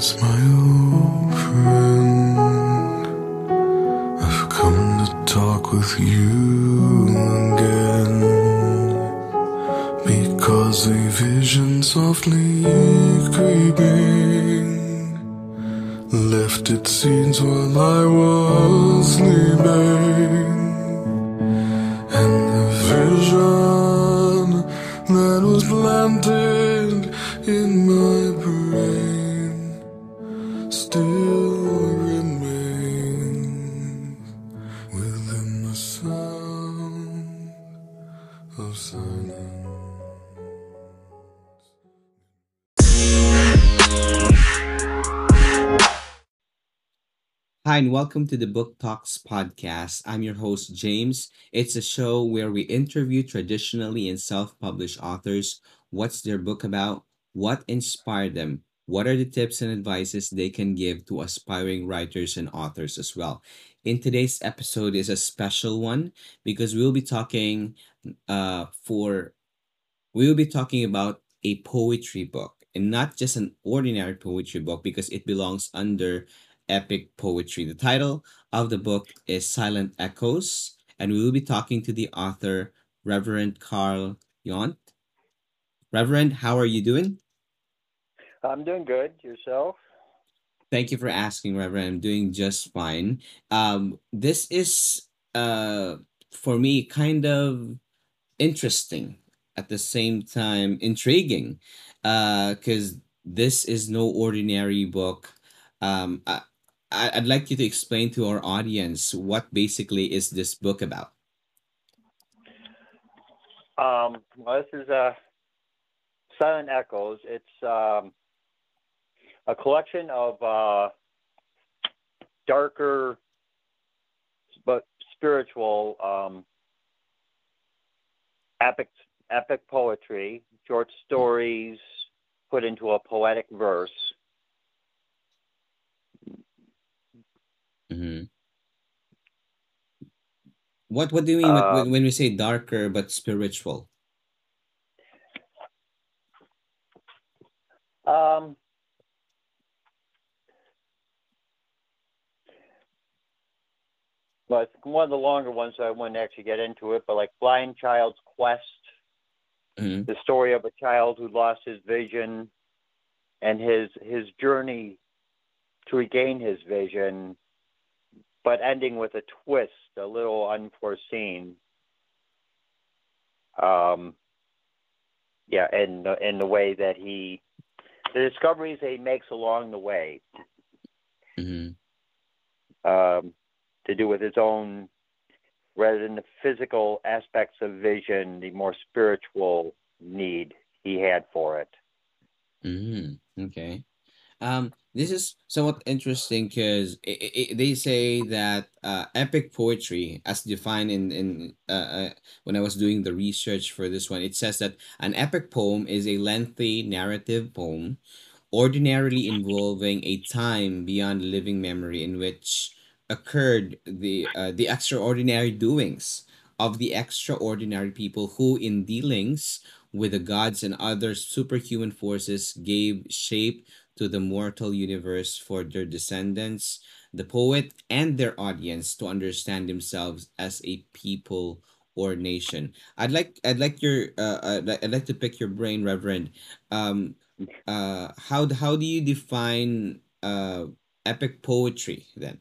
Yes, welcome to the Book Talks podcast. I'm your host, James. It's a show where we interview traditionally and self published authors. What's their book about? What inspired them? What are the tips and advices they can give to aspiring writers and authors as well? In today's episode is a special one because we'll be talking uh, for we will be talking about a poetry book and not just an ordinary poetry book because it belongs under epic poetry. The title of the book is Silent Echoes, and we will be talking to the author, Reverend Carl Yount. Reverend, how are you doing? I'm doing good. Yourself? Thank you for asking, Reverend. I'm doing just fine. Um, this is uh for me kind of interesting at the same time intriguing uh because this is no ordinary book um I- i'd like you to explain to our audience what basically is this book about Um, well, this is uh, Silent Echoes. It's um, a collection of uh, darker but spiritual um, epic epic poetry, short stories put into a poetic verse. Hmm what what do you mean with- Uh, when when we say darker but spiritual? Um, well, it's one of the longer ones, so I wouldn't actually get into it, but like Blind Child's Quest, Mhm. the story of a child who lost his vision and his his journey to regain his vision, but ending with a twist, a little unforeseen. Um, yeah, in the, in the way that he, the discoveries that he makes along the way, hmm um, to do with his own, rather than the physical aspects of vision, the more spiritual need he had for it. Mm, okay. Um, this is somewhat interesting because they say that uh, epic poetry, as defined in in uh, uh, when I was doing the research for this one, it says that an epic poem is a lengthy narrative poem, ordinarily involving a time beyond living memory in which occurred the uh, the extraordinary doings of the extraordinary people who, in dealings with the gods and other superhuman forces gave shape to the mortal universe for their descendants, the poet, and their audience to understand themselves as a people or nation. I'd like I'd like your uh, I'd, li- I'd like to pick your brain, Reverend. Um, uh, how how do you define uh epic poetry then?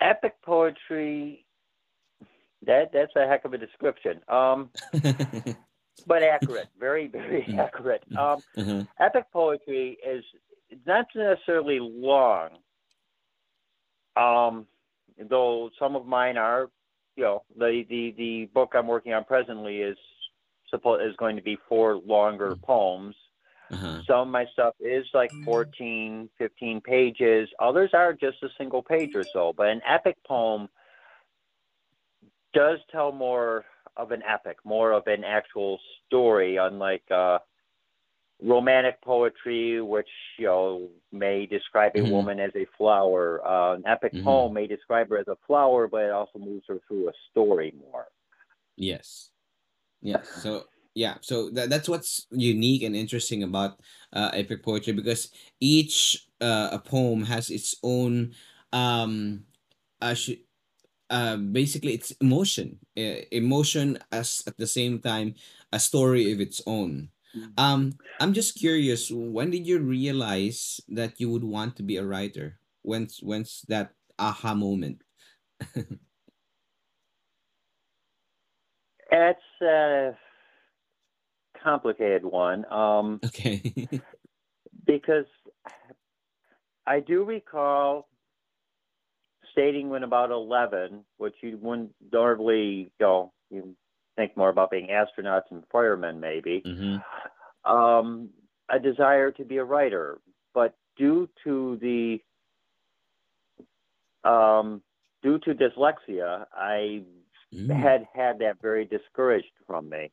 Epic poetry, that that's a heck of a description. Um, but accurate, very very Mm. accurate. Um, uh-huh. epic poetry is not necessarily long, um, though some of mine are. You know, the the the book I'm working on presently is supposed is going to be four longer poems. Uh-huh. Some of my stuff is like 14, 15 pages. Others are just a single page or so. But an epic poem does tell more of an epic, more of an actual story, unlike uh, romantic poetry, which you know may describe a Mhm. woman as a flower. Uh, an epic Mhm. poem may describe her as a flower, but it also moves her through a story more. Yes. Yes. So yeah so that, that's what's unique and interesting about uh, epic poetry because each uh, a poem has its own um uh, sh- uh, basically it's emotion. Uh, emotion as at the same time a story of its own. Um i'm just curious when did you realize that you would want to be a writer? When's when's that aha moment? It's a complicated one. Um, okay. because I do recall stating when about 11, which you wouldn't normally, you know, you think more about being astronauts and firemen maybe, mm-hmm. um, a desire to be a writer. But due to the um, due to dyslexia, I Mm. had had that very discouraged from me.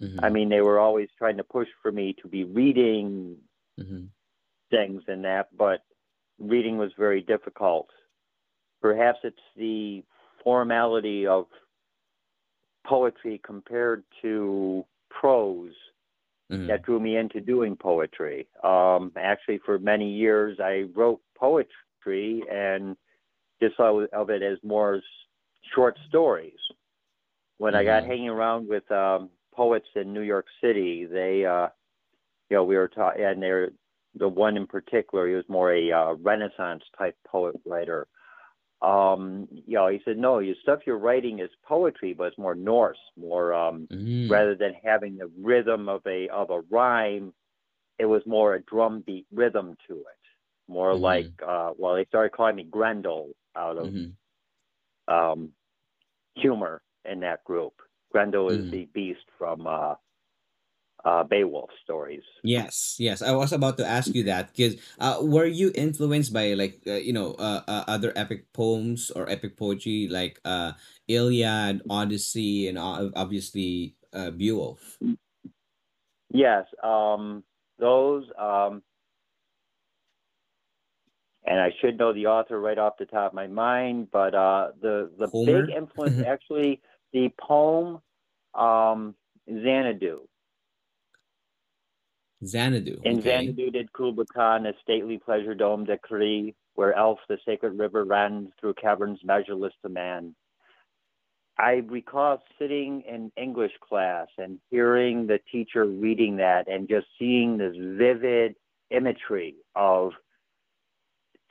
Mhm. I mean, they were always trying to push for me to be reading Mhm. things and that, but reading was very difficult. Perhaps it's the formality of poetry compared to prose Mhm. that drew me into doing poetry. Um, actually, for many years, I wrote poetry and just thought of it as more short stories. When I got Mhm. hanging around with um, poets in New York City, they, uh, you know, we were talking, and they're the one in particular. He was more a uh, Renaissance type poet writer. Um, you know, he said, "No, your stuff you're writing is poetry, but it's more Norse, more um, Mm. rather than having the rhythm of a of a rhyme, it was more a drum beat rhythm to it. More Mhm. like uh well they started calling me Grendel out of Mhm. um humor in that group. Grendel is Mhm. the beast from uh uh Beowulf stories. Yes, yes. I was about to ask you that because uh, were you influenced by like uh, you know uh, uh, other epic poems or epic poetry like uh, Iliad, Odyssey, and obviously uh, Beowulf? Yes, um those um and I should know the author right off the top of my mind, but uh the the Homer? big influence actually the poem um Xanadu. Xanadu. In Okay. Xanadu did Kubla Khan a stately pleasure dome decree, where Alph the sacred river ran through caverns measureless to man. I recall sitting in English class and hearing the teacher reading that and just seeing this vivid imagery of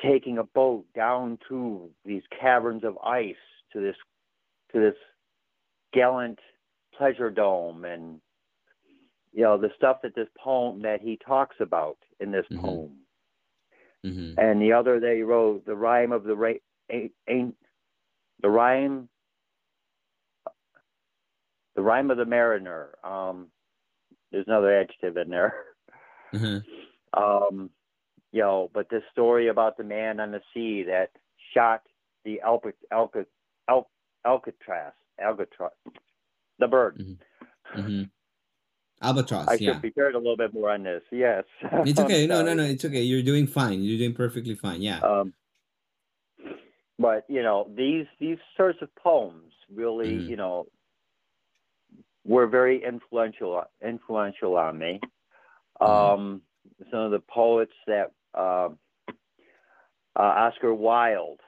taking a boat down to these caverns of ice to this to this gallant pleasure dome and you know the stuff that this poem that he talks about in this Mhm. poem Mm-hmm. and the other they wrote the rhyme of the ra- ain't, ain't the rhyme the rhyme of the mariner um there's another adjective in there Uh-huh. um you know but this story about the man on the sea that shot the Alca, Alca, Al, alcatraz alcatraz the bird Mm-hmm. Albatross. i should yeah. prepared a little bit more on this yes It's okay. No, no, no. It's okay. You're doing fine. You're doing perfectly fine. Yeah. Um, but you know these these sorts of poems really Mhm. you know were very influential influential on me. Mhm. Um, some of the poets that um uh, Oscar Wilde,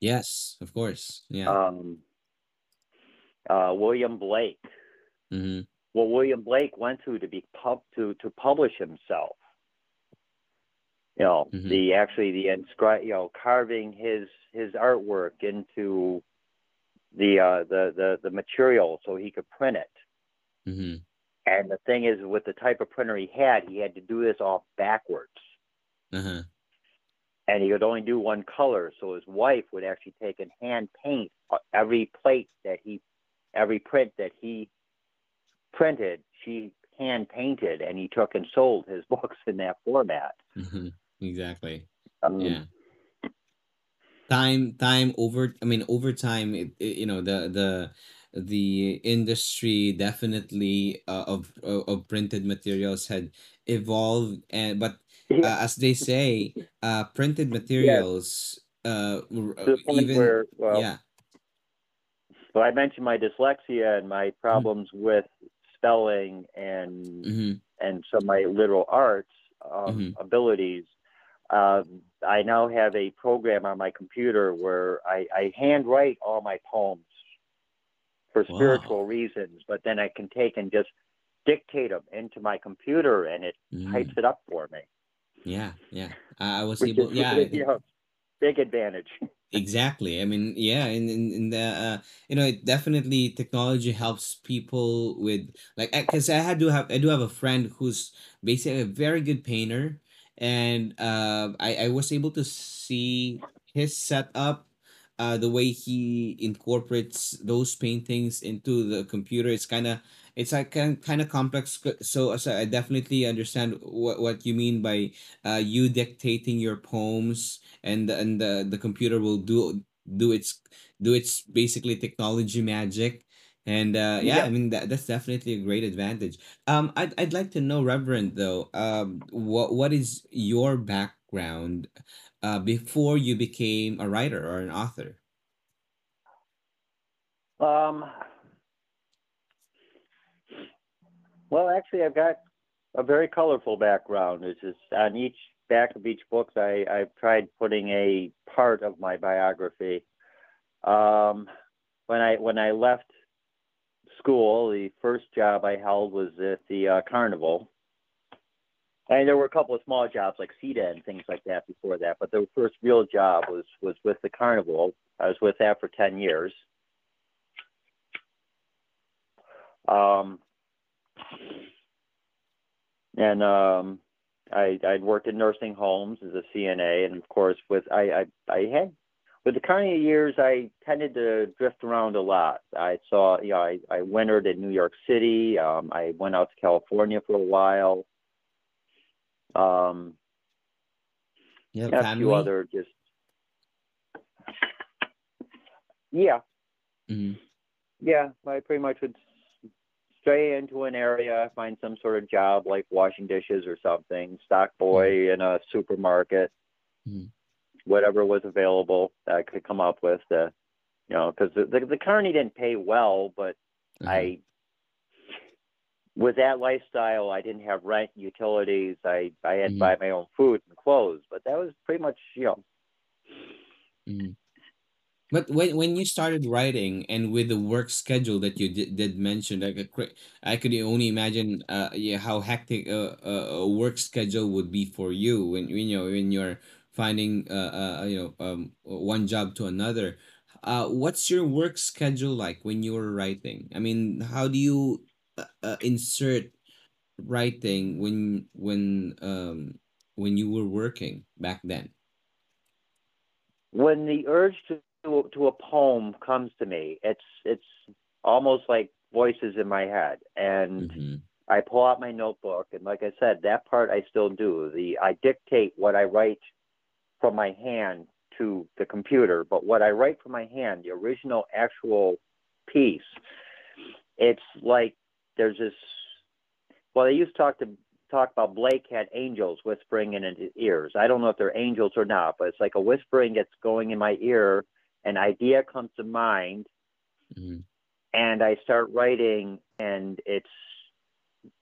yes, of course. Yeah. um, uh, William Blake. mm-hmm. What William Blake went through to be pub to to publish himself. You know, Mhm. the actually the inscri you know, carving his his artwork into the uh the, the the material so he could print it. Mm-hmm. And the thing is with the type of printer he had, he had to do this all backwards. Uh-huh. And he could only do one color, so his wife would actually take and hand paint every plate that he every print that he printed, she hand painted and he took and sold his books in that format. Mm-hmm. Exactly. Um, yeah time time over i mean over time it, it, you know the the the industry definitely uh, of of of printed materials had evolved and but uh, as they say uh printed materials uh r- to the point even where well yeah So I mentioned my dyslexia and my problems with spelling and Mm-hmm. and some of my literal arts um, Mhm. abilities, uh, I now have a program on my computer where I, I handwrite all my poems for Wow. spiritual reasons, but then I can take and just dictate them into my computer and it Mm. types it up for me. Yeah, yeah. I was Which able. is, Yeah, I you know, big advantage. Exactly. I mean, yeah, in in, in the uh, you know, it definitely technology helps people with like because I had to have I do have a friend who's basically a very good painter, and uh, I I was able to see his setup, uh, the way he incorporates those paintings into the computer. It's kind of it's like kind kind of complex. So so I definitely understand what what you mean by uh you dictating your poems and the, and the the computer will do do its do its basically technology magic and uh yeah i Yep. mean that, that's definitely a great advantage um i'd, I'd like to know reverend though um what what is your background uh before you became a writer or an author Um, well, actually, I've got a very colorful background. It's just on each back of each book, I, I've tried putting a part of my biography. Um, when I when I left school, the first job I held was at the uh, carnival. And there were a couple of small jobs like CETA and things like that before that, but the first real job was was with the carnival. I was with that for ten years. Um, and um, I I'd worked in nursing homes as a CNA, and of course with I I, I had with the Carnegie years I tended to drift around a lot. I saw you know I I wintered in New York City. Um, I went out to California for a while. Um, a few other just yeah Mhm. Yeah, I pretty much would stray into an area, find some sort of job like washing dishes or something, stock boy in a supermarket, Mhm. whatever was available that I could come up with. To, you know, because the, the the carnie didn't pay well, but Uh-huh. I, with that lifestyle, I didn't have rent, utilities. I I had to Mhm. buy my own food and clothes, but that was pretty much you know. But when when you started writing and with the work schedule that you did, did mention, like a I could only imagine uh yeah how hectic a, a, work schedule would be for you when when you know when you're finding uh, uh you know um one job to another. Uh, what's your work schedule like when you're writing? I mean, how do you uh, uh, insert writing when when um when you were working back then? when the urge to to a poem comes to me, it's it's almost like voices in my head, and Mm-hmm. I pull out my notebook, and like I said, that part I still do. The I dictate what I write from my hand to the computer, but what I write from my hand, the original actual piece, it's like there's this. Well, they used to talk to talk about Blake had angels whispering in his ears. I don't know if they're angels or not, but it's like a whispering that's going in my ear. An idea comes to mind, Mm-hmm. and I start writing, and it's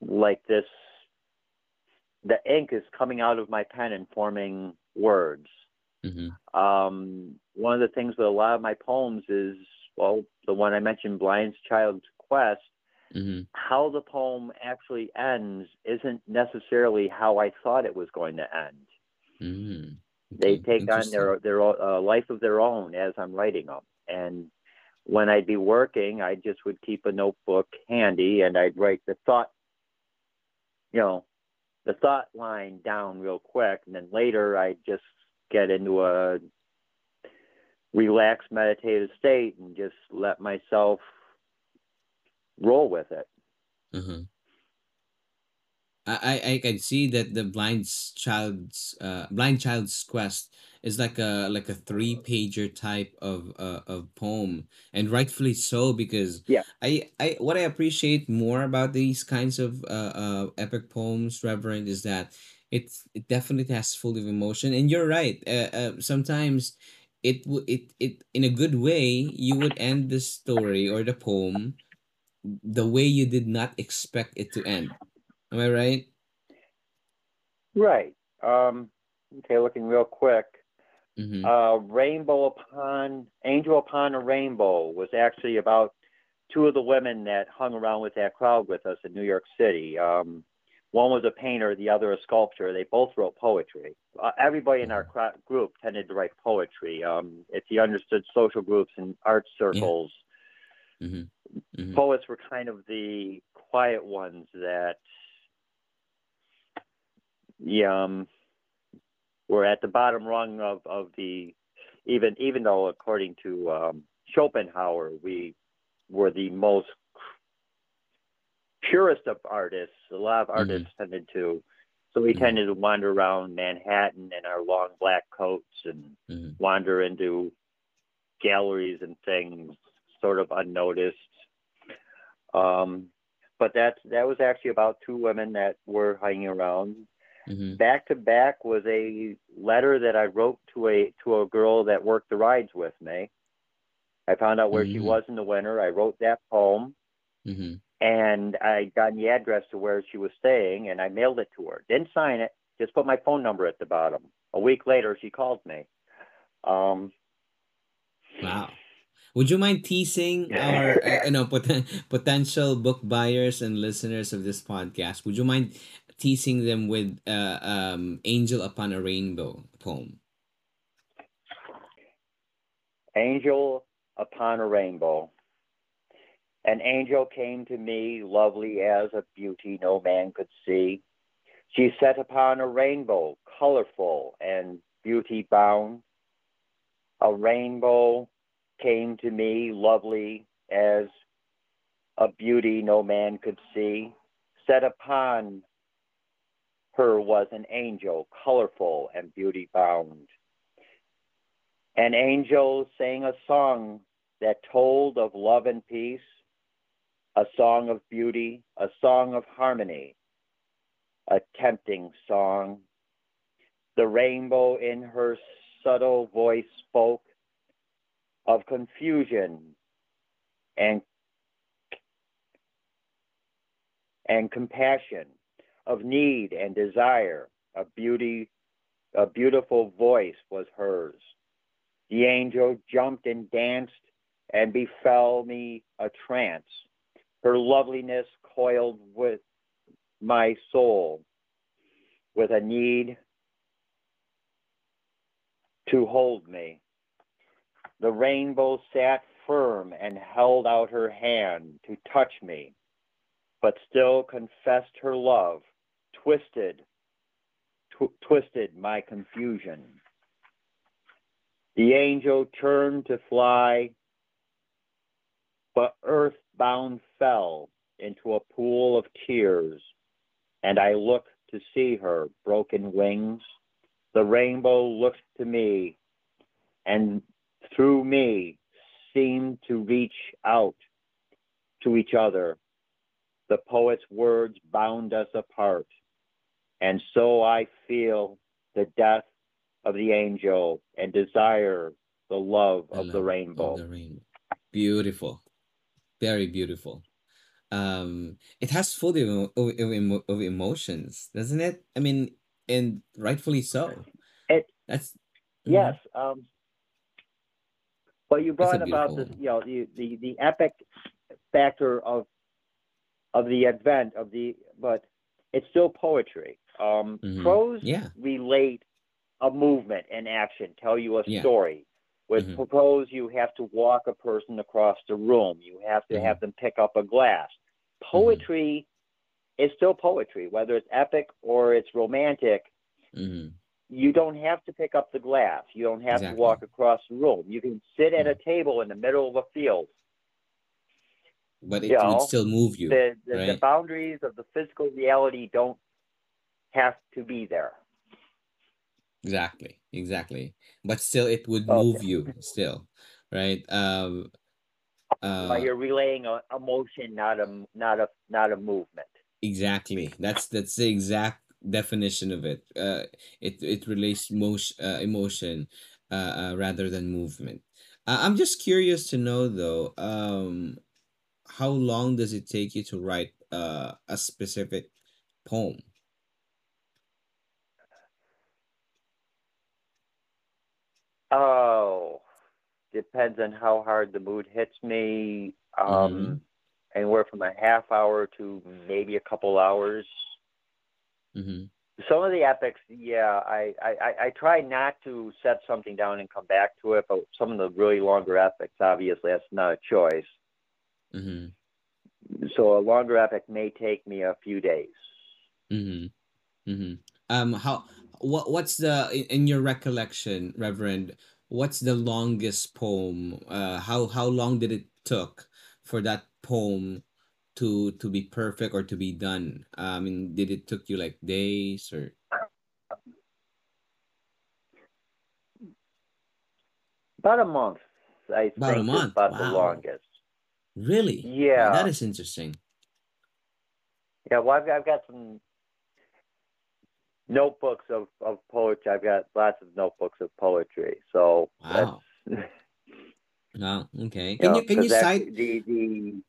like this. The ink is coming out of my pen and forming words. Mm-hmm. Um, one of the things with a lot of my poems is, well, the one I mentioned, Blind's Child's Quest, Mm-hmm. how the poem actually ends isn't necessarily how I thought it was going to end. Mm-hmm. They take on their their uh, life of their own as I'm writing them. And when I'd be working, I just would keep a notebook handy and I'd write the thought, you know, the thought line down real quick, and then later I'd just get into a relaxed meditative state and just let myself roll with it. Uh-huh. I, I can see that the blind child's uh blind child's quest is like a like a three pager type of uh of poem and rightfully so because Yeah. I I what I appreciate more about these kinds of uh, uh epic poems Reverend is that it's it definitely has full of emotion and you're right uh, uh sometimes it would it it in a good way you would end the story or the poem the way you did not expect it to end. Am I right? Right. Um, okay, looking real quick. Mm-hmm. Uh, Rainbow Upon Angel Upon a Rainbow was actually about two of the women that hung around with that crowd with us in New York City. Um, one was a painter, the other a sculptor. They both wrote poetry. Uh, everybody in our cra- group tended to write poetry. Um, if you understood social groups and art circles, Mm-hmm. Mm-hmm. poets were kind of the quiet ones that yeah, um, were at the bottom rung of, of the even even though according to um, Schopenhauer we were the most purest of artists. A lot of artists tended to so we Mhm. tended to wander around Manhattan in our long black coats and Mm-hmm. wander into galleries and things sort of unnoticed. Um, but that's that was actually about two women that were hanging around. Mm-hmm. Back to back was a letter that I wrote to a to a girl that worked the rides with me. I found out where she Mhm. was in the winter. I wrote that poem Mm-hmm. and I got the address to where she was staying and I mailed it to her. Didn't sign it, just put my phone number at the bottom. A week later she called me. Um, Wow. Would you mind teasing our uh, you know poten- potential book buyers and listeners of this podcast? Would you mind teasing them with uh, um, "Angel Upon a Rainbow" poem? angel upon a rainbow. An angel came to me, lovely as a beauty no man could see. She sat upon a rainbow, colorful and beauty bound. A rainbow came to me, lovely as a beauty no man could see. Set upon her was an angel, colorful and beauty bound. An angel sang a song that told of love and peace, a song of beauty, a song of harmony, a tempting song. The rainbow in her subtle voice spoke of confusion and and compassion, of need and desire. A beauty, a beautiful voice was hers. The angel jumped and danced and befell me a trance. Her loveliness coiled with my soul with a need to hold me. The rainbow sat firm and held out her hand to touch me, but still confessed her love, twisted, tw- twisted my confusion. The angel turned to fly, but earthbound fell into a pool of tears, and I looked to see her broken wings. The rainbow looked to me, and through me seemed to reach out to each other. The poet's words bound us apart, and so I feel the death of the angel and desire the love The of the rainbow. Of the rainbow. Beautiful, very beautiful. Um, it has full of, of, of, emotions, doesn't it? I mean, and rightfully so. It- That's mhm. Yes. Um, but you brought about this, you know, the, the, the epic factor of of the advent of the, but it's still poetry. Um, Mhm. Prose Yeah. relate a movement and action, tell you a Yeah. story. With Mhm. prose, you have to walk a person across the room. You have to Mhm. have them pick up a glass. Poetry is still poetry, whether it's epic or it's romantic. Mhm. you don't have to pick up the glass. You don't have Exactly. to walk across the room. You can sit at a table in the middle of a field. But it You would still move you. The, the, the boundaries of the physical reality don't have to be there. Exactly, exactly. But still, it would Okay. move you still, right? Um, But uh, you're relaying a emotion, not a not a not a movement. exactly. That's that's the exact definition of it. Uh, it it relates motion, uh, emotion, uh, uh, rather than movement. Uh, I'm just curious to know though. Um, how long does it take you to write uh, a specific poem? Oh, depends on how hard the mood hits me. Um, Mhm. anywhere from a half hour to maybe a couple hours. Mm-hmm. Some of the epics, yeah, I, I, I- I try not to set something down and come back to it, but some of the really longer epics, obviously, that's not a choice. Mm-hmm. So a longer epic may take me a few days. Mm-hmm. Mm-hmm. Um, how what what's the in your recollection, Reverend? What's the longest poem? Uh, how how long did it took for that poem to to be perfect or to be done? I mean, did it took you like days or? About a month, I About a month, about the wow. longest. Really? Wow, Yeah. that is interesting. Yeah, well, I've, I've got some notebooks of, of poetry. I've got lots of notebooks of poetry. So Wow. that's, Wow. Okay. you Can know, you can you cite? the the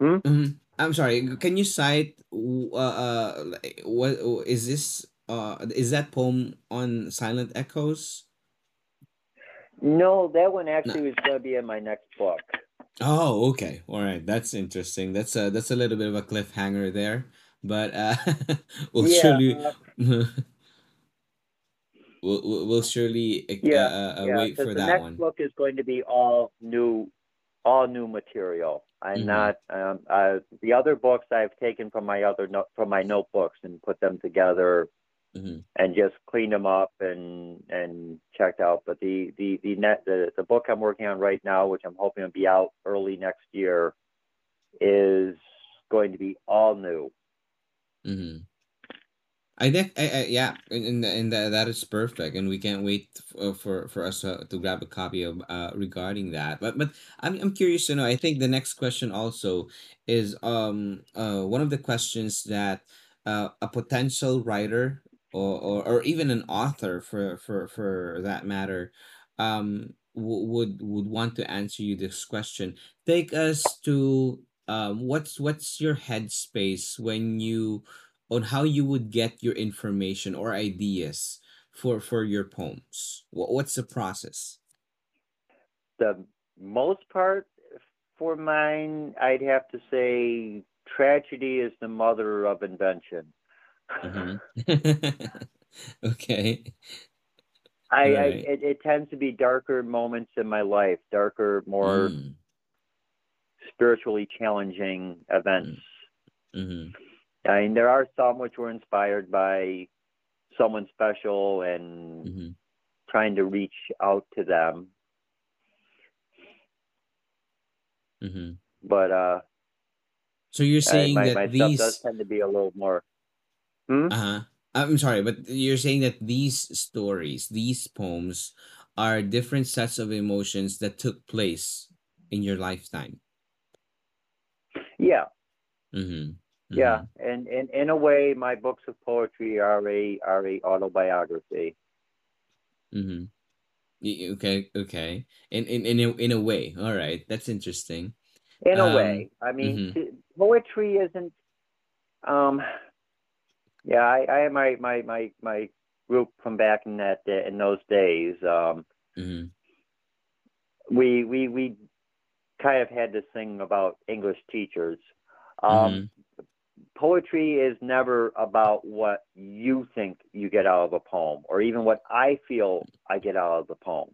Mhm. I'm sorry. Can you cite? Uh, uh, what is this? Uh, is that poem on Silent Echoes? no, that one actually was going to be in my next book. Oh, okay. All right. That's interesting. That's a that's a little bit of a cliffhanger there, but uh, we'll Yeah, surely uh, we'll we'll surely uh, yeah, uh, uh, yeah. wait for the that next one. book is going to be all new, all new material. I'm Mhm. not. Um, uh, the other books I've taken from my other no, from my notebooks and put them together Mhm. and just cleaned them up and and checked out. But the the the net the, the book I'm working on right now, which I'm hoping will be out early next year, is going to be all new. Mm-hmm. I think, I, I, yeah, and, and, and that, is perfect, and we can't wait for for, for us uh, to grab a copy of uh, regarding that. But but I'm I'm curious to know. I think the next question also is um uh one of the questions that uh a potential writer or or, or even an author for for for that matter um w- would would want to answer you this question. Take us to um what's what's your headspace when you on how you would get your information or ideas for for your poems? Wha- what's the process? The most part for mine, I'd have to say, tragedy is the mother of invention. hmm okay. I, I it, it tends to be darker moments in my life, darker, more mm. spiritually challenging events. hmm I mean, there are some which were inspired by someone special and hmm trying to reach out to them. hmm But uh, so you're I, saying my that my stuff does these tend to be a little more. Hmm? uh-huh i'm sorry but you're saying that these stories these poems are different sets of emotions that took place in your lifetime Yeah, mm-hmm. Yeah, and, and in a way, my books of poetry are a are a autobiography. Mm-hmm. Okay, okay. In in in a, in a way. All right. That's interesting. In a Um way, I mean, mhm. t- poetry isn't. Um, yeah, I, I had my, my my my group from back in that day, in those days. Um, Mhm. we we we kind of had this thing about English teachers. Um, Mhm. Poetry is never about what you think you get out of a poem, or even what I feel I get out of the poem.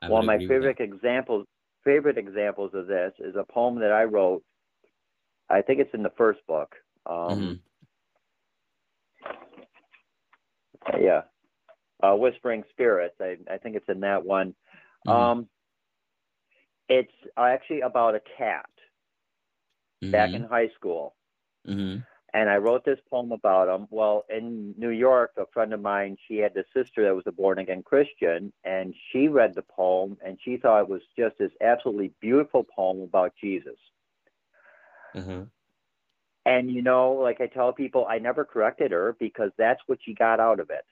I One of my agree with that. favorite examples favorite examples of this is a poem that I wrote. I think it's in the first book. Um, Mhm. Yeah, uh, Whispering Spirits. I, I think it's in that one. Mhm. Um, it's actually about a cat back in high school. Mhm. And I wrote this poem about him. Well, in New York, a friend of mine, she had a sister that was a born again Christian, and she read the poem and she thought it was just this absolutely beautiful poem about Jesus. Uh-huh. And you know, like I tell people, I never corrected her because that's what she got out of it,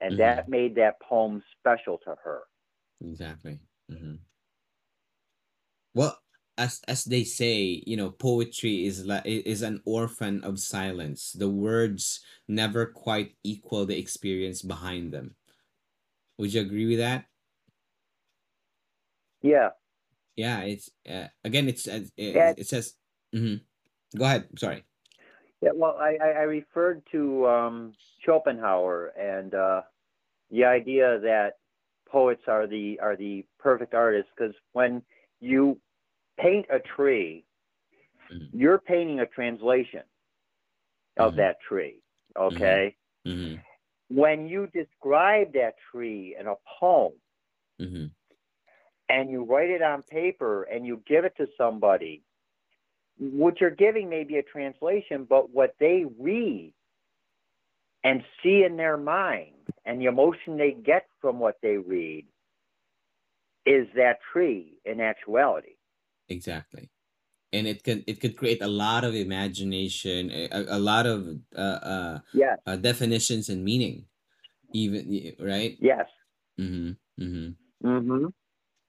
and Mhm. that made that poem special to her. Exactly. Mhm. Well, as as they say, you know, poetry is like is an orphan of silence. The words never quite equal the experience behind them. Would you agree with that? Yeah. Yeah, it's uh, again, it's uh, it, Yeah. it says. mhm. Go ahead. Sorry. Yeah, well, I, I I referred to um, Schopenhauer and uh, the idea that poets are the are the perfect artists because when you paint a tree, Mhm. you're painting a translation of Mhm. that tree. Okay, Mm-hmm. when you describe that tree in a poem Mm-hmm. and you write it on paper and you give it to somebody, what you're giving may be a translation, but what they read and see in their mind and the emotion they get from what they read is that tree in actuality. Exactly. And it can it could create a lot of imagination, a, a a lot of uh, uh, Yes, uh, definitions and meaning, even right. yes. Mm-hmm. Mm-hmm. hmm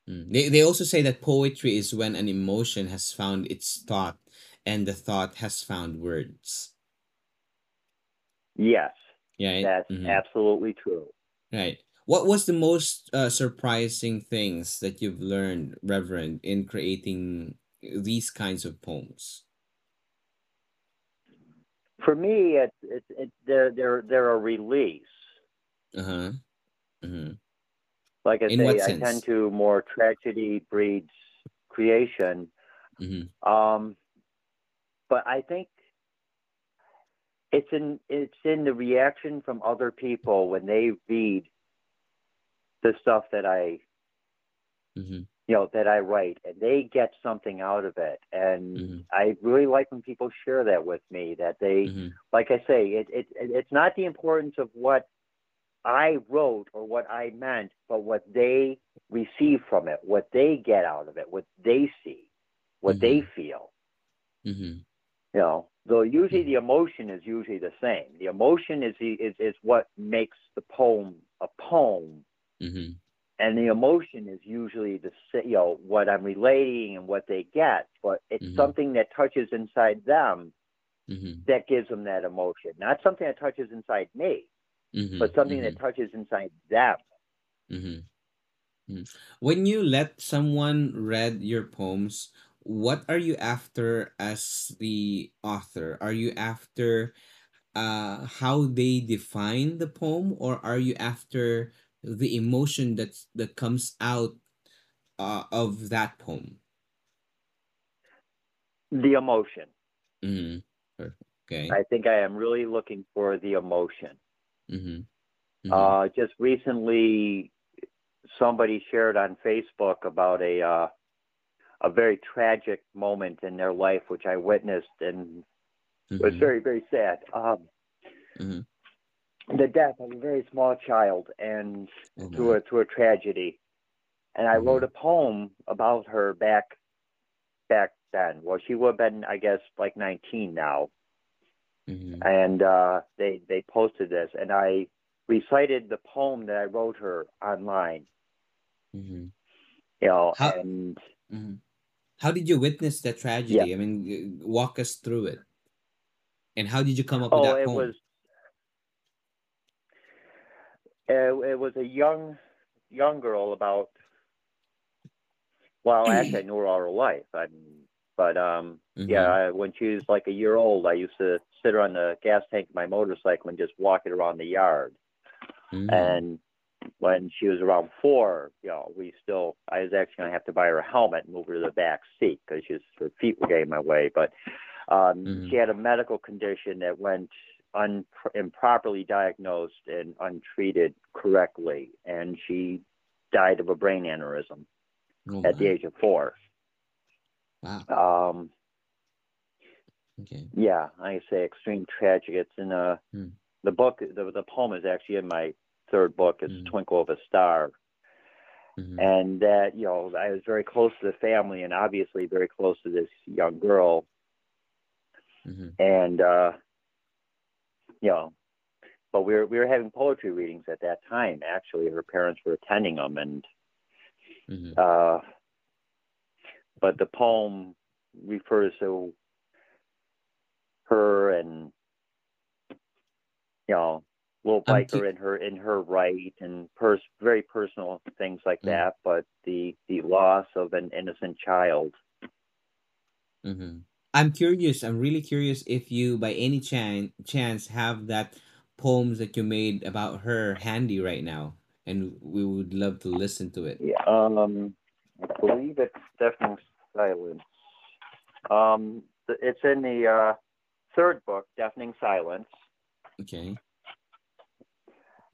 Mm. They they also say that poetry is when an emotion has found its thought, and the thought has found words. Yes, Yeah. that's mhm. absolutely true. Right. What was the most uh, surprising things that you've learned, Reverend, in creating these kinds of poems? For me, it's it's it, they're they're they're a release. Uh huh. Mm-hmm. Like I In say, I tend to more tragedy breeds creation. Mm-hmm. Um, but I think it's in it's in the reaction from other people when they read the stuff that I Mm-hmm. you know that I write and they get something out of it and Mhm. I really like when people share that with me that they Mm-hmm. like I say it, it it's not the importance of what I wrote or what I meant but what they receive from it what they get out of it what they see what they feel Mm-hmm. you know though usually the emotion is usually the same the emotion is the is, is what makes the poem a poem Mm-hmm. and the emotion is usually the you know what i'm relating and what they get but it's Mhm. something that touches inside them Mm-hmm. that gives them that emotion not something that touches inside me Mm-hmm. but something that touches inside them Mm-hmm. Mm. When you let someone read your poems, what are you after as the author? Are you after uh how they define the poem or are you after the emotion that's that comes out uh, of that poem? the emotion Mm-hmm. Okay. i think i am really looking for the emotion Mm-hmm. Mm-hmm. uh just recently somebody shared on facebook about a uh a very tragic moment in their life which i witnessed and was Mhm. very very sad um Mhm. The death of a very small child and Oh, through a through a tragedy and i wrote a poem about her back back then well she would have been i guess like 19 now Mhm. and uh they they posted this and i recited the poem that i wrote her online Mhm. you know How- and Mhm. How did you witness that tragedy? I mean, walk us through it. And how did you come up with oh that it poem? was it, it was a young young girl about well actually i knew her all her life I, but um Mhm. yeah I, when she was like a year old i used to sit her on the gas tank of my motorcycle and just walk it around the yard Mhm. and when she was around four you know we still i was actually going to have to buy her a helmet and move her to the back seat because her feet were getting in my way but um Mhm. she had a medical condition that went un- improperly diagnosed and untreated correctly and she died of a brain aneurysm Oh, at the age of four Wow. um Okay. yeah i say extreme tragic it's in a Hmm. the book the, the poem is actually in my third book it's Mhm. twinkle of a star Mhm. and that you know I was very close to the family and obviously very close to this young girl Mhm. and uh you know but we were we were having poetry readings at that time actually her parents were attending them and Mhm. uh but the poem refers to her and you know little biker in her in her right and pers- very personal things like Mm. that but the the loss of an innocent child Mm-hmm. I'm curious. I'm really curious if you, by any chance, chance, have that poems that you made about her handy right now, and we would love to listen to it. yeah um i believe it's deafening silence um it's in the uh third book deafening silence Okay.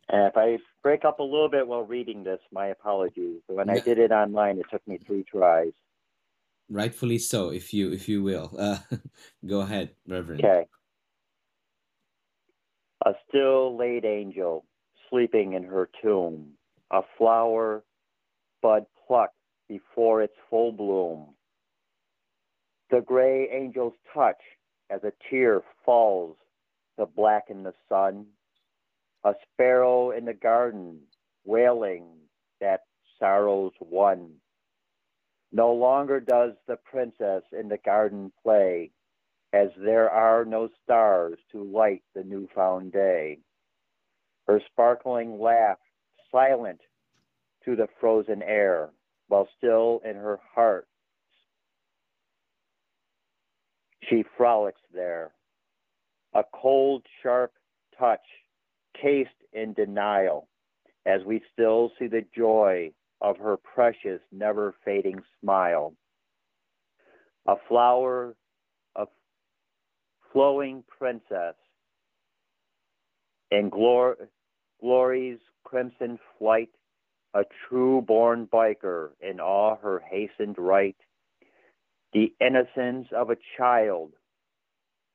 and if i break up a little bit while reading this my apologies when i did it online it took me three tries rightfully so. If you, if you will, uh, go ahead, Reverend. okay A still late angel sleeping in her tomb, a flower bud plucked before its full bloom. The gray angel's touch as a tear falls to blacken the sun. A sparrow in the garden wailing that sorrow's won. No longer does the princess in the garden play as there are no stars to light the newfound day. Her sparkling laugh silent to the frozen air, while still in her heart she frolics there. A cold, sharp touch, cased in denial, as we still see the joy of her precious, never fading smile. A flower of flowing princess in glor- glory's crimson flight, a true born biker in all her hastened right, the innocence of a child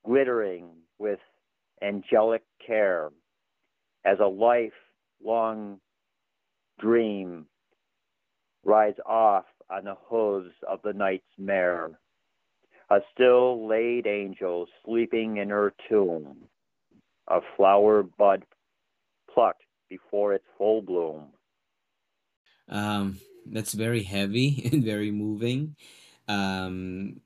glittering with angelic care as a lifelong dream rides off on the hooves of the night's mare a still laid angel sleeping in her tomb, a flower bud plucked before its full bloom. Um, that's very heavy and very moving. Um,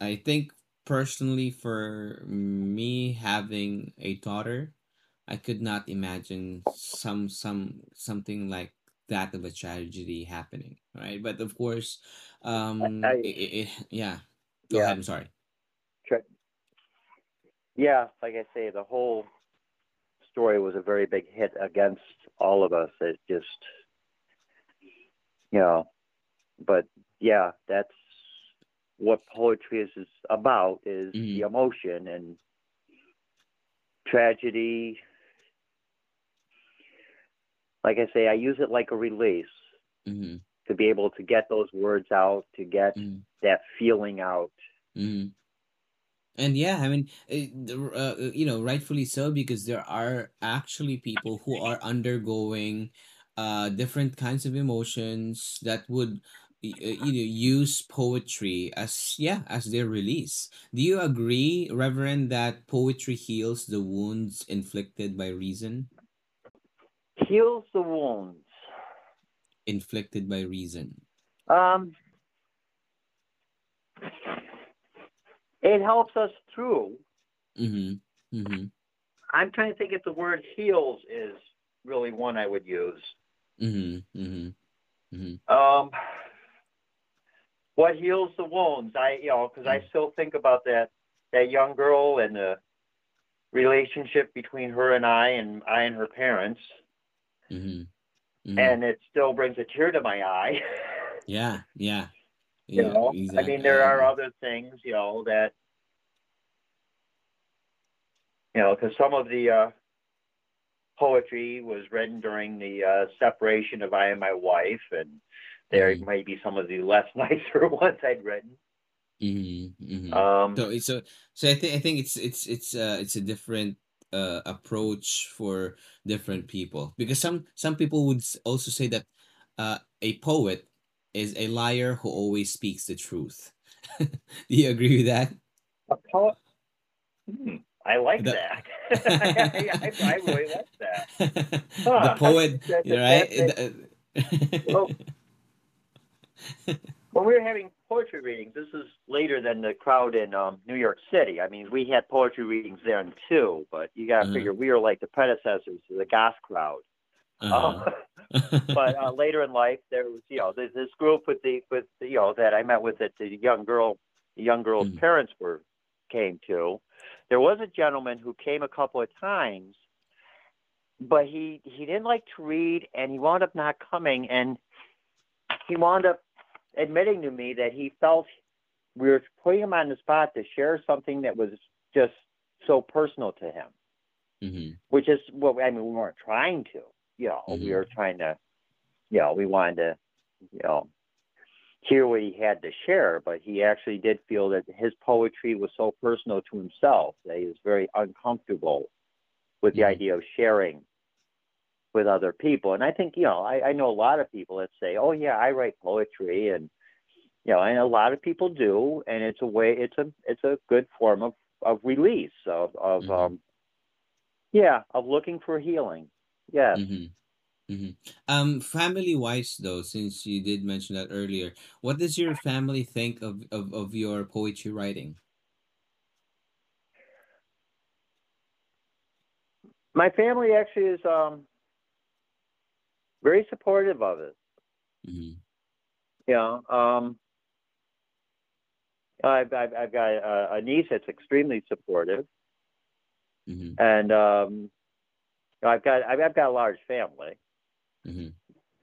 I think personally for me having a daughter, I could not imagine some some something like that of a tragedy happening, right? But of course, um, I, it, it, yeah. Go yeah, ahead. I'm sorry. yeah, like I say, the whole story was a very big hit against all of us. It just, you know, but yeah, that's what poetry is, is about is the Mm-hmm. emotion and tragedy. Like I say, I use it like a release Mm-hmm. to be able to get those words out, to get Mm-hmm. that feeling out. Mm-hmm. And yeah, I mean, uh, uh, you know, rightfully so, because there are actually people who are undergoing uh, different kinds of emotions that would, uh, you know, use poetry as, yeah, as their release. Do you agree, Reverend, that poetry heals the wounds inflicted by reason? Heals the wounds. Inflicted by reason. Um, it helps us through. Mm-hmm. Mm-hmm. I'm trying to think if the word heals is really one I would use. Mm-hmm. Mm-hmm. Mm-hmm. Um, what heals the wounds? I, you know, because I still think about that that young girl and the relationship between her and I, and I and her parents, Mm-hmm. Mm-hmm. and it still brings a tear to my eye. Yeah, yeah. you Yeah, know, I mean, there are other things, you know, that you know, because some of the uh, poetry was written during the uh, separation of I and my wife, and there Mhm. might be some of the less nicer ones I'd written. Mm-hmm, mm-hmm. Um, So so so I think I think it's it's it's uh it's a different uh approach for different people because some some people would also say that uh a poet is a liar who always speaks the truth. Do you agree with that? a poet. Hmm, I like The that. I, I, I really like that. the Huh. poet, That's, right? well, when we were having poetry readings, this is later than the crowd in um, New York City. I mean, we had poetry readings then too, but you got to Uh-huh. figure we were like the predecessors to the Goth crowd. Uh-huh. Um, but uh, later in life, there was you know this, this group with the with the, you know that I met with that the young girl, the young girl's Mhm. parents were came to. There was a gentleman who came a couple of times, but he he didn't like to read, and he wound up not coming, and he wound up admitting to me that he felt we were putting him on the spot to share something that was just so personal to him Mhm. which is what I mean. We weren't trying to, you know, Mhm. we were trying to, you know, we wanted to, you know, hear what he had to share. But he actually did feel that his poetry was so personal to himself that he was very uncomfortable with the Mhm. idea of sharing with other people. And I think, you know, I, I know a lot of people that say, "Oh yeah, I write poetry," and you know, and a lot of people do, and it's a way, it's a, it's a good form of of release of of Mhm. um, yeah, of looking for healing. Yes. Mhm. Mhm. Um, family wise though, since you did mention that earlier, what does your family think of of, of your poetry writing? My family actually is um very supportive of it. Mhm. You know, um, I've I've, I've got a, a niece that's extremely supportive, Mhm. and um, I've got I've, I've got a large family. Mhm.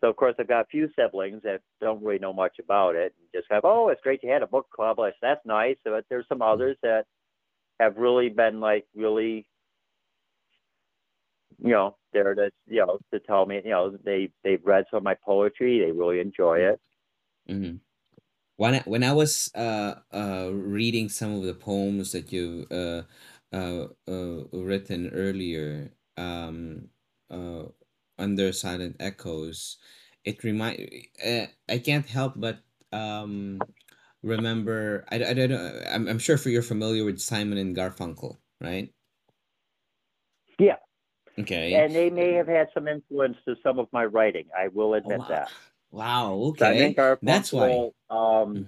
So of course I've got a few siblings that don't really know much about it. and Just of, oh, it's great you had a book club. That's nice. But there's some others that have really been like really, you know, there to you know to tell me, you know, they they've read some of my poetry. They really enjoy it. Mhm. When I, when I was uh uh reading some of the poems that you uh uh, uh written earlier um uh under Silent Echoes, it remind uh, I can't help but um remember I, I don't know I'm, I'm sure for you're familiar with Simon and Garfunkel, right? Yeah, Okay. and they may have had some influence to some of my writing. I will admit wow. that. Wow, okay. That's why. Um,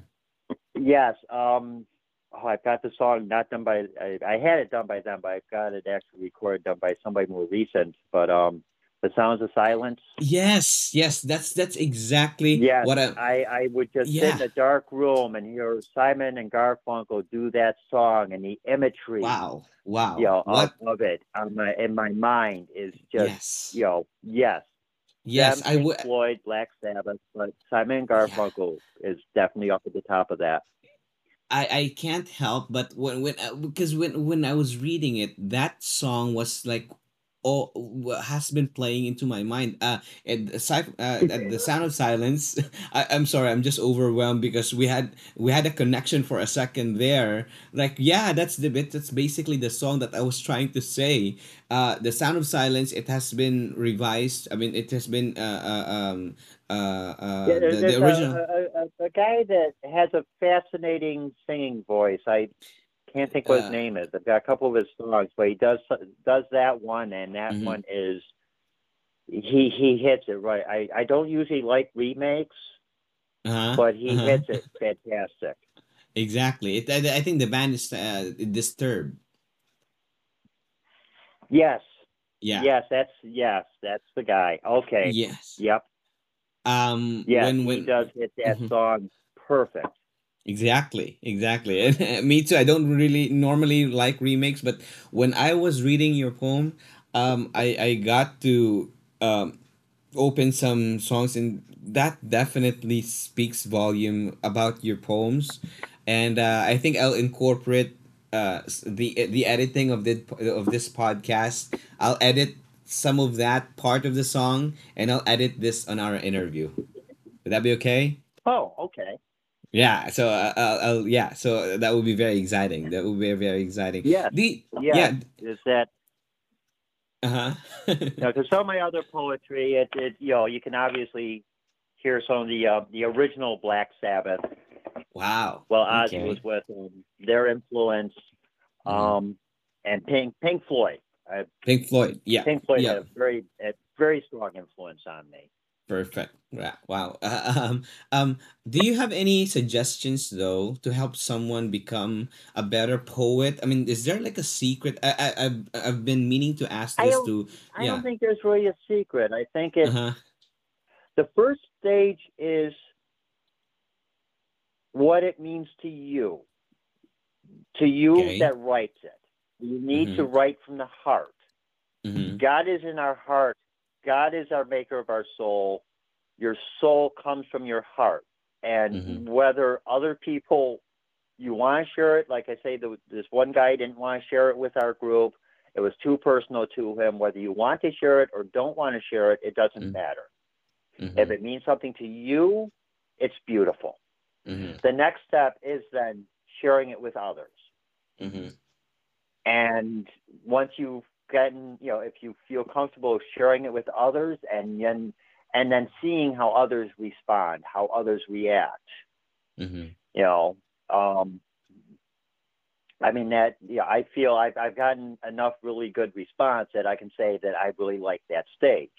yes. Um, oh, I've got the song not done by. I, I had it done by them, but I've got it actually recorded done by somebody more recent. But um, the sounds of silence. Yes, yes, that's that's exactly Yes, what I I, I would just sit in a dark room and hear Simon and Garfunkel do that song, and the imagery, wow, wow. you know, What of, it on my in my mind is just, yes. you know, yes. Yes, them, I would Floyd, Black Sabbath, but Simon and Garfunkel is definitely up at the top of that. I I can't help but when when uh, because when when I was reading it, that song was like wha- has been playing into my mind. Uh, and aside uh, at the sound of silence, I, I'm sorry, I'm just overwhelmed because we had we had a connection for a second there. Like yeah, that's the bit. That's basically the song that I was trying to say. Uh, the sound of silence. It has been revised. I mean, it has been uh, uh um uh, uh Yeah, the, the original. a, a, a guy that has a fascinating singing voice. I can't think what his Uh, name is. I've got a couple of his songs, but he does does that one, and that Mhm. one is he he hits it right. I I don't usually like remakes, Uh-huh, but he uh-huh. hits it fantastic. Exactly. It, I, I think the band is uh, Disturbed. Yes, Yeah. yes, that's yes, that's the guy. Okay, Yes. yep, Um. Yeah. When he does hit that Mhm. song perfect. Exactly exactly me too. I don't really normally like remakes, but when I was reading your poem, um, I I got to um open some songs and that definitely speaks volume about your poems and uh, i think i'll incorporate uh, the the editing of the of this podcast i'll edit some of that part of the song and i'll edit this on our interview would that be okay Oh, okay. Yeah so uh, I'll, I'll yeah so that would be very exciting that would be very exciting Yeah, the yes. yeah Is that uh-huh you know, because some of my other poetry, it, it you know, you can obviously hear some of the uh, the original Black Sabbath. wow Well, Ozzy okay. was with them, their influence, Mhm. um, and Pink Pink Floyd. Uh, pink floyd yeah Pink Floyd yeah had a very a very strong influence on me. Perfect. Wow. Uh, um, um, do you have any suggestions though to help someone become a better poet? I mean, is there like a secret? I, I I've I've been meaning to ask this don't to I don't think there's really a secret. I think uh-huh. the first stage is what it means to you, to you Okay. that writes it. You need to Mhm. write from the heart. Mhm. God is in our heart. God is our maker of our soul. Your soul comes from your heart. And Mhm. whether other people, you want to share it, like I say, the, this one guy didn't want to share it with our group. It was too personal to him. Whether you want to share it or don't want to share it, it doesn't Mhm. matter. If Mhm. it means something to you, it's beautiful. Mhm. The next step is then sharing it with others. Mhm. And once you've gotten, you know, if you feel comfortable sharing it with others and then and then seeing how others respond, how others react, Mhm. you know, um, I mean that yeah, I feel I've I've gotten enough really good response that I can say that I really like that stage.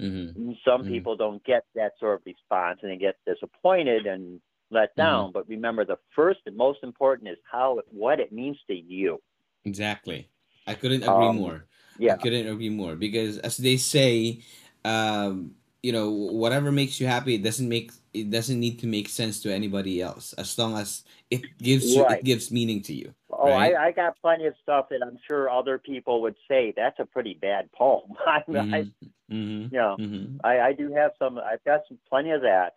Mhm. Some Mhm. people don't get that sort of response and they get disappointed and let Mm-hmm. down. But remember, the first and most important is how what it means to you. Exactly. I couldn't agree Um, more. I couldn't agree more because as they say, um, you know, whatever makes you happy, it doesn't make it doesn't need to make sense to anybody else as long as it gives you it gives meaning to you, Oh, right? I, I got plenty of stuff that I'm sure other people would say that's a pretty bad poem. I, I Mhm. Mhm. you know, Mhm. I, I do have some. I've got some plenty of that.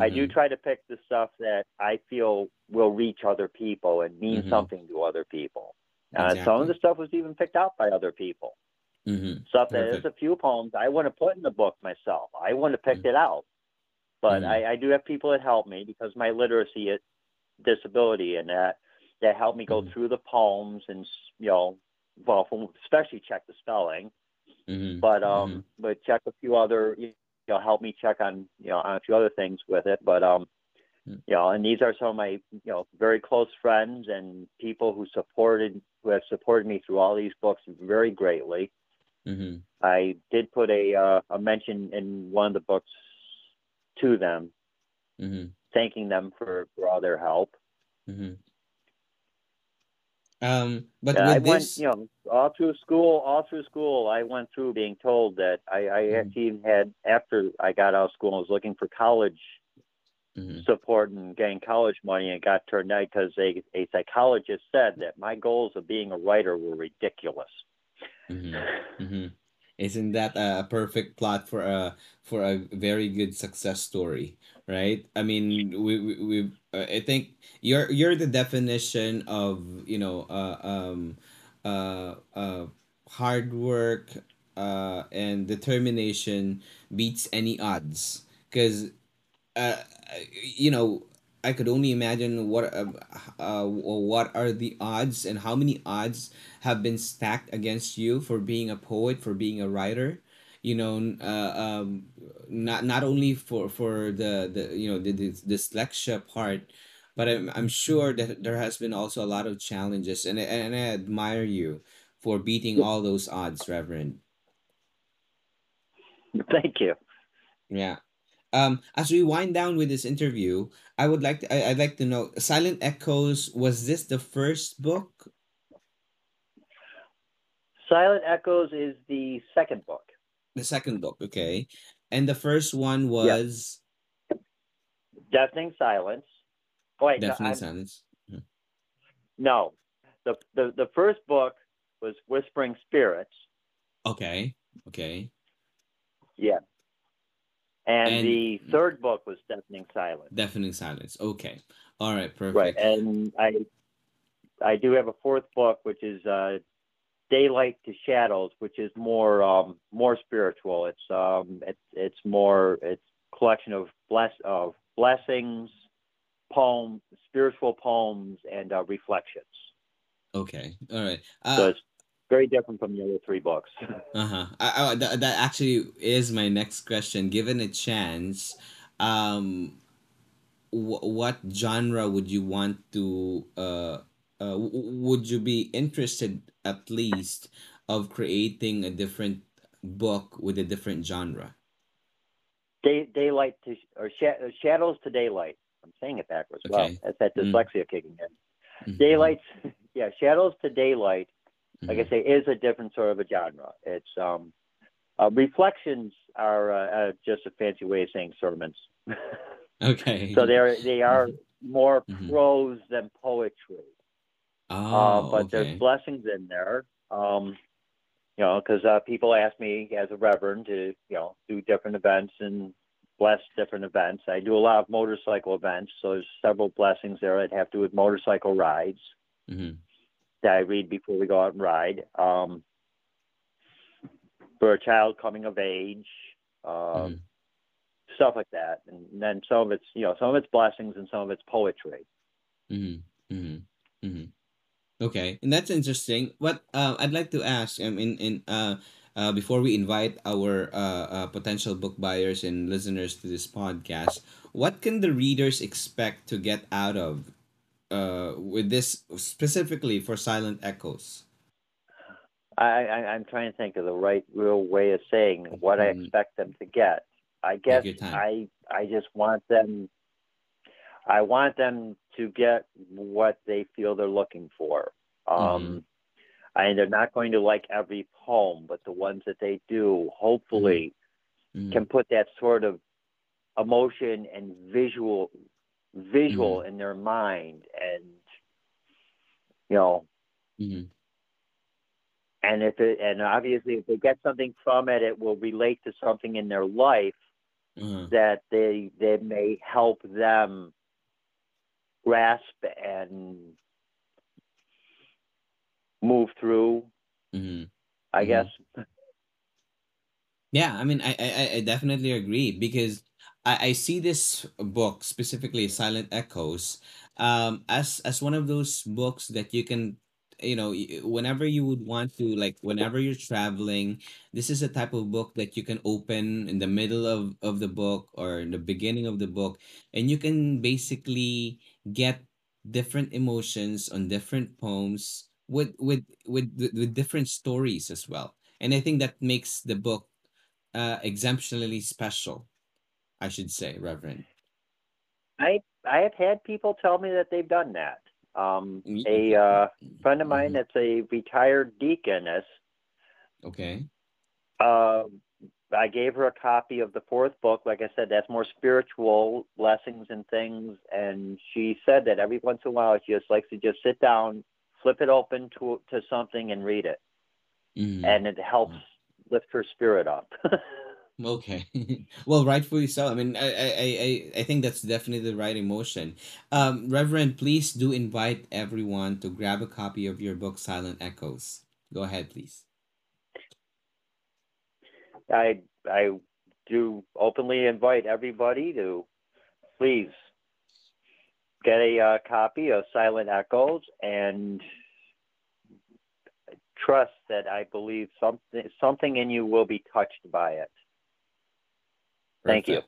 I do Mhm. try to pick the stuff that I feel will reach other people and mean Mhm. something to other people. Uh, some of the stuff was even picked out by other people. Mhm. Stuff that there's Perfect. a few poems I wouldn't have put in the book myself. I wouldn't have picked it out. But Mhm. I, I do have people that help me because my literacy is disability and that that help me go Mhm. through the poems and you know, well, especially check the spelling, Mhm. but um, but check a few other you know help me check on you know on a few other things with it. But um, Mm. you know, and these are some of my you know very close friends and people who supported who have supported me through all these books very greatly. Mhm. I did put a uh, a mention in one of the books to them, Mhm. thanking them for, for all their help. Mhm. Um, but I with went, this, you know, all through school, all through school, I went through being told that I, I Mhm. actually had, after I got out of school, I was looking for college Mhm. support and getting college money and got turned down because a, a psychologist said that my goals of being a writer were ridiculous. Mhm. Mhm. Isn't that a perfect plot for a for a very good success story, right? I mean, we we, we I think you're you're the definition of, you know, uh um uh uh hard work uh and determination beats any odds because uh, you know, I could only imagine what uh, uh, what are the odds and how many odds have been stacked against you for being a poet, for being a writer. You know, uh, um, not not only for for the the you know the, the dyslexia part, but I'm I'm sure that there has been also a lot of challenges, and and I admire you for beating all those odds, Reverend. Thank you. Yeah. Um, as we wind down with this interview, I would like to, I, I'd like to know Silent Echoes, was this the first book? Silent Echoes is the second book. The second book, okay. And the first one was Deafening Silence. Oh, wait, no, Deafening I'm, Silence. Mhm. no. The, the, the first book was Whispering Spirits. Okay. Okay. Yeah. And, And the third book was Deafening Silence. Deafening Silence. Okay. All right, perfect. Right. And I I do have a fourth book which is uh Daylight to Shadows, which is more um more spiritual. It's um it's it's more it's collection of bless of blessings, poems, spiritual poems and uh, reflections. Okay. All right. So Uh it's very different from the other three books. Uh-huh. I, I, that, that actually is my next question. Given a chance, um, wh- what genre would you want to uh, uh w- would you be interested at least of creating a different book with a different genre day, daylight to or sh- shadows to daylight. I'm saying it backwards. Wow, Okay. that's that Mm. dyslexia kicking in. Mhm. Daylight, yeah, shadows to daylight. Like I Mhm. say, is a different sort of a genre. It's um, uh, reflections are uh, uh, just a fancy way of saying sermons. Okay. so they're they are more Mhm. prose than poetry. Oh, uh, but okay. there's blessings in there. Um, you know, because uh, people ask me as a reverend to you know do different events and bless different events. I do a lot of motorcycle events, so there's several blessings there that have to do with motorcycle rides Mhm. That I read before we go out and ride. Um, for a child coming of age, um, Mhm. stuff like that, and then some of it's you know some of it's blessings and some of it's poetry. Mhm. Mhm. Mhm. Okay, and that's interesting. What uh, I'd like to ask, um, in in uh, uh, before we invite our uh, uh, potential book buyers and listeners to this podcast, what can the readers expect to get out of uh, with this specifically for Silent Echoes? I, I I'm trying to think of the right real way of saying what I Mhm. expect them to get. I guess. I I just want them I want them to get what they feel they're looking for. Um and they're not going to like every poem, but the ones that they do hopefully Mhm. can put that sort of emotion and visual visual in their mind and you know Mhm. and if it and obviously if they get something from it it will relate to something in their life Uh-huh. that they they may help them grasp and move through Mhm. i Mhm. guess Yeah, I mean, I, I- I definitely agree because I, I see this book specifically, Silent Echoes, um, as as one of those books that you can, you know, whenever you would want to, like, whenever you're traveling, this is a type of book that you can open in the middle of of the book or in the beginning of the book, and you can basically get different emotions on different poems with with with with different stories as well. And I think that makes the book uh exemptionally special i should say reverend i i have had people tell me that they've done that um Mm, a uh friend of mine Mhm. that's a retired deaconess okay uh, I gave her a copy of the fourth book. Like I said, that's more spiritual blessings and things. And she said that every once in a while, she just likes to just sit down, flip it open to to something, and read it, Mhm. and it helps lift her spirit up. okay. Well rightfully so. I mean I, I i I- think that's definitely the right emotion. Um reverend please do invite everyone to grab a copy of your book silent echoes. Go ahead please. I I do openly invite everybody to please get a uh, copy of Silent Echoes and trust that I believe something something in you will be touched by it. Thank you.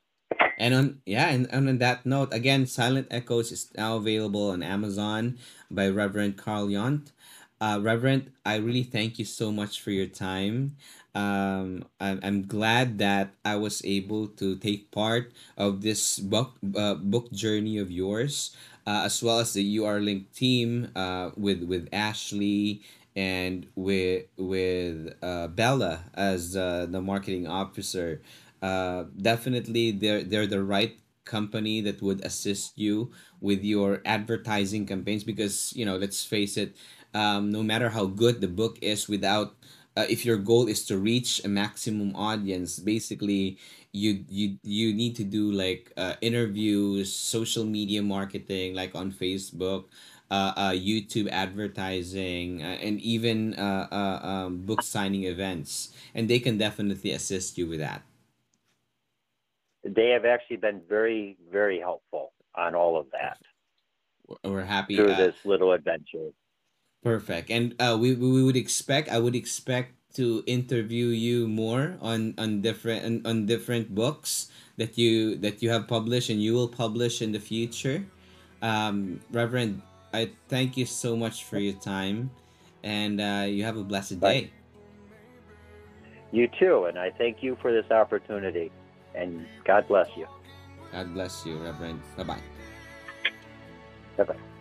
And on yeah, and, and on that note, again, Silent Echoes is now available on Amazon by Reverend Carl Yont. Uh, Reverend, I really thank you so much for your time. Um, I'm, I'm glad that I was able to take part of this book uh, book journey of yours, uh, as well as the URLink team uh, with with Ashley and with with uh, Bella as uh, the marketing officer uh, definitely they're they're the right company that would assist you with your advertising campaigns because you know let's face it um, no matter how good the book is without uh, if your goal is to reach a maximum audience basically you you you need to do like uh, interviews social media marketing like on facebook uh, uh, youtube advertising uh, and even uh, uh, um, book signing events. And they can definitely assist you with that They have actually been very very helpful on all of that. We're happy through uh, this little adventure. perfect. And uh we, we would expect i would expect to interview you more on on different on, on different books that you that you have published and you will publish in the future. Um reverend i thank you so much for your time and uh you have a blessed day. You too, and I thank you for this opportunity and God bless you. God bless you, Reverend. Bye bye. Bye bye.